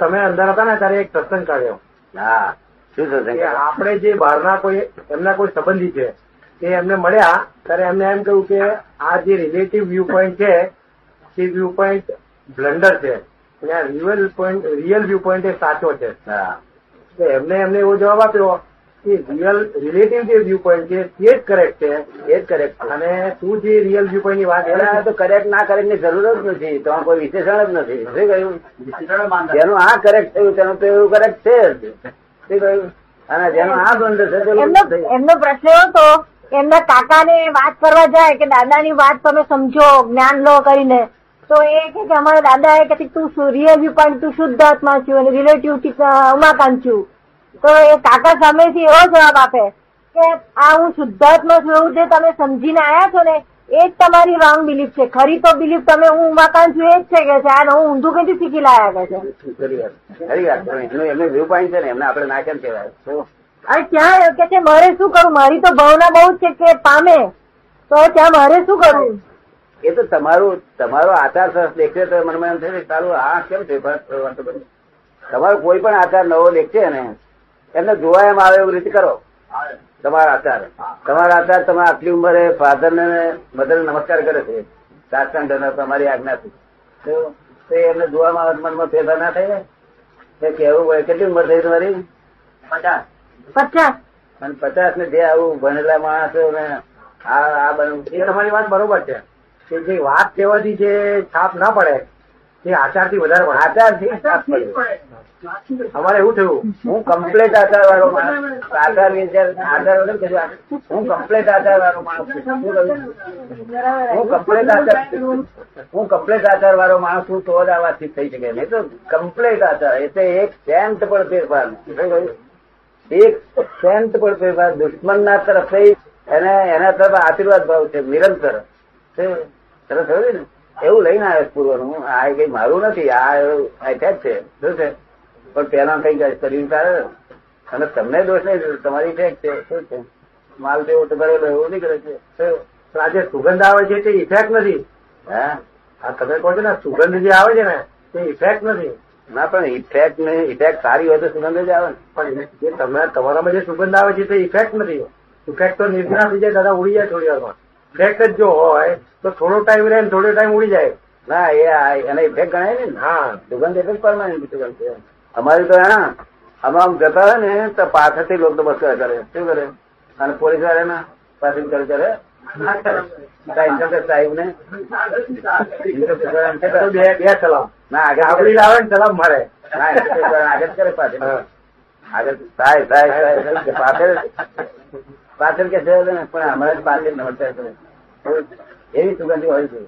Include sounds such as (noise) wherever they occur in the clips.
તમે અંદર હતા ને ત્યારે એક સત્સંગ કાઢ્યો. હા શું સત્સંગ આપણે જે બહારના કોઈ એમના કોઈ સંબંધી છે એ એમને મળ્યા ત્યારે એમને એમ કહ્યું કે આ જે રિલેટિવ વ્યૂ પોઈન્ટ છે તે વ્યૂ પોઈન્ટ બ્લન્ડર છે. અને આ real point real view point એ સાચો છે. એમને એમને એવો જવાબ આપ્યો કે રિયલ રિલેટિવ જે વ્યૂ પોઈન્ટ છે તે જ કરેક્ટ છે. એ જ કરેક્ટ અને તું જે રિયલ વ્યૂ પોઈન્ટની વાત કરે તો કરેક્ટ ના કરેક્ટની જરૂર જ નથી. તો કોઈ વિશેષણ જ નથી. શું કહ્યું? જેનું આ કરેક્ટ થયું તેનું તો એવું કરેક્ટ છે જ. શું કહ્યું? અને જેનું આ બંધ છે એમનો પ્રશ્ન હતો એમના કાકાને વાત કરવા જાય કે દાદાની વાત તમે સમજો જ્ઞાન લો કરીને. તો એ કે કે અમારા દાદા એ કે તું રિયલ વ્યૂ પોઈન્ટ તું શુદ્ધ આત્મા છું અને રિલેટિવ ઉમાકાંત છું. તો એ કાકા સામેથી એવો જવાબ આપે કે આ હું શુદ્ધાત્મા છું એવું જે તમે સમજીને આવ્યા છો ને એ જ તમારી રોંગ બિલીફ છે. ખરી તો બિલીફ તમે હું ઉમાકાંત છું એ જ છે કે છે. આ હું ઊંધું કઈથી શીખી લાયા કે છે. ખરી વાત. એનું એમનું વ્યૂ પોઈન્ટ છે ને એમને આપણે ના કેમ કહેવાય? અરે ત્યાં કે છે મારે શું કરવું મારી તો ભાવના બહુ જ છે કે પામે. તો ત્યાં મારે શું કરવું એ તો તમારું તમારો આચાર સરસ દેખશે તો મનમાં એમ થશે ચાલુ આ કેમ છે. તમારો કોઈ પણ આચાર નવો દેખશે ને એમને જોવા એમ આવે એવી રીતે કરો. તમારા આચાર. તમારા આચાર તમે આટલી ઉંમરે ફાધર ને મધર નમસ્કાર કરે છે. સાસણ તમારી આજ્ઞાથી તો તો એમને જોવામાં આવે મનમાં ફેરફાર ના થાય? ને કેવું હોય કેટલી ઉંમર થઈ તમારી? પચાસ. પચાસ. અને પચાસ ને જે આવું ભણેલા માણસો ને આ આ બનવું. એ તમારી વાત બરોબર છે. કે જે વાત કહેવાથી જે છાપ ના પડે તે આચારથી વધારે આચારથી અમારે એવું થયું હું (laughs) કમ્પ્લેટ આચાર વાળો માણસ આચાર વિચાર આચાર વગર હું કમ્પ્લેટ આચાર વાળો માણસ? હું કમ્પ્લેટ આચાર હું કમ્પ્લેટ આચાર વાળો માણસ છું તો જ આ વાતચીત થઈ શકે. નહીં તો કમ્પ્લેટ આચાર એટલે એક સેન્ટ પણ ફેરફાર? એક સેન્ટ પણ ફેરફાર દુશ્મનના તરફથી એને એના તરફ આશીર્વાદ ભાવ છે નિરંતર? સરસ થયું ને? એવું લઈને આવ્યો પૂર્વનું. આ કઈ મારું નથી આ અટેચ છે શું છે પણ પેલા કઈ કર્યું તારે અને તમને દોષ નહીં તમારી ઇફેક્ટ છે શું છે? માલ તેવો તો કરેલો એવું નહીં કરે છે. શું? પણ આ જે સુગંધ આવે છે તે ઇફેક્ટ નથી. હા? આ તમે કહો છો ને સુગંધ જે આવે છે ને તે ઇફેક્ટ નથી. ના પણ ઇફેક્ટ ને ઇફેક્ટ સારી હોય તો સુગંધ જ આવે ને. પણ જે તમે તમારામાં જે સુગંધ આવે છે તે ઇફેક્ટ નથી. ઇફેક્ટ તો નિર્ગુણા થઈ જાય દાદા ઉડી જાય થોડી વારમાં. ઇફેક્ટ જ જો હોય તો થોડો ટાઈમ રહે થોડો ટાઈમ ઉડી જાય. ના એ એને ઇફેક્ટ ગણાય ને. હા. સુગંધ એટલે પરમાનન્ટ સુગંધ છે અમારી તો હા આમ જતા હોય ને તો પાછળથી લોકો બસ કરે શું કરે? અને પોલીસવાળા ને? પાછળ કરે. કરે બે સલામ. ના આગળ લાવે ને સલામ મારે. આગળ કરે પાછળ. આગળ પાછળ. પાછળ કે છે પણ હમણાં જ પાછળ નડતા કરે એવી સુગંધી હોય છે.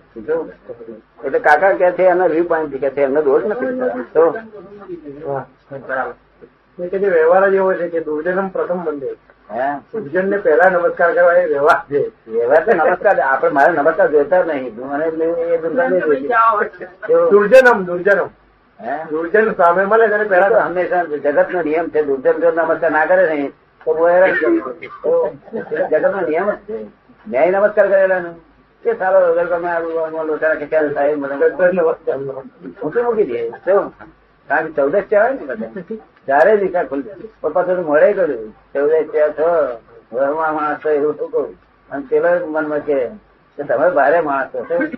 એટલે કાકા કે છે એનો વ્યૂ પોઈન્ટ કે છે એમનો દોષ નથી. તો? હા, બરાબર એ કે જે વ્યવહાર જ એવો છે કે દુર્જનમ પ્રથમ બંધે હે? દુર્જન ને પહેલા નમસ્કાર કરવા એ વ્યવહાર છે. વ્યવહાર તો નમસ્કાર આપણે મારે નમસ્કાર જોતા નહીં. મને એ દુર્જનમ દુર્જનમ હે? દુર્જન સામે મળે ત્યારે પહેલા તો હંમેશા જગત નો નિયમ છે દુર્જન જો નમસ્કાર ના કરે નહીં તો બહુ જગત નો નિયમ જ છે. ન્યાય નમસ્કાર કરેલા એ સારો વગર કે ક્યાં સાહેબ મૂકી મૂકી દે? શું? કારણ કે ચૌદશ છે ને બધા. ચારે દિશા ખુલશે. પણ પાછું મળે કર્યું. ચૌદશ છે છો. ઘરમાં માણસ એવું શું કહું? અને પેલો મનમાં કે કે તમે ભારે માણસ છો?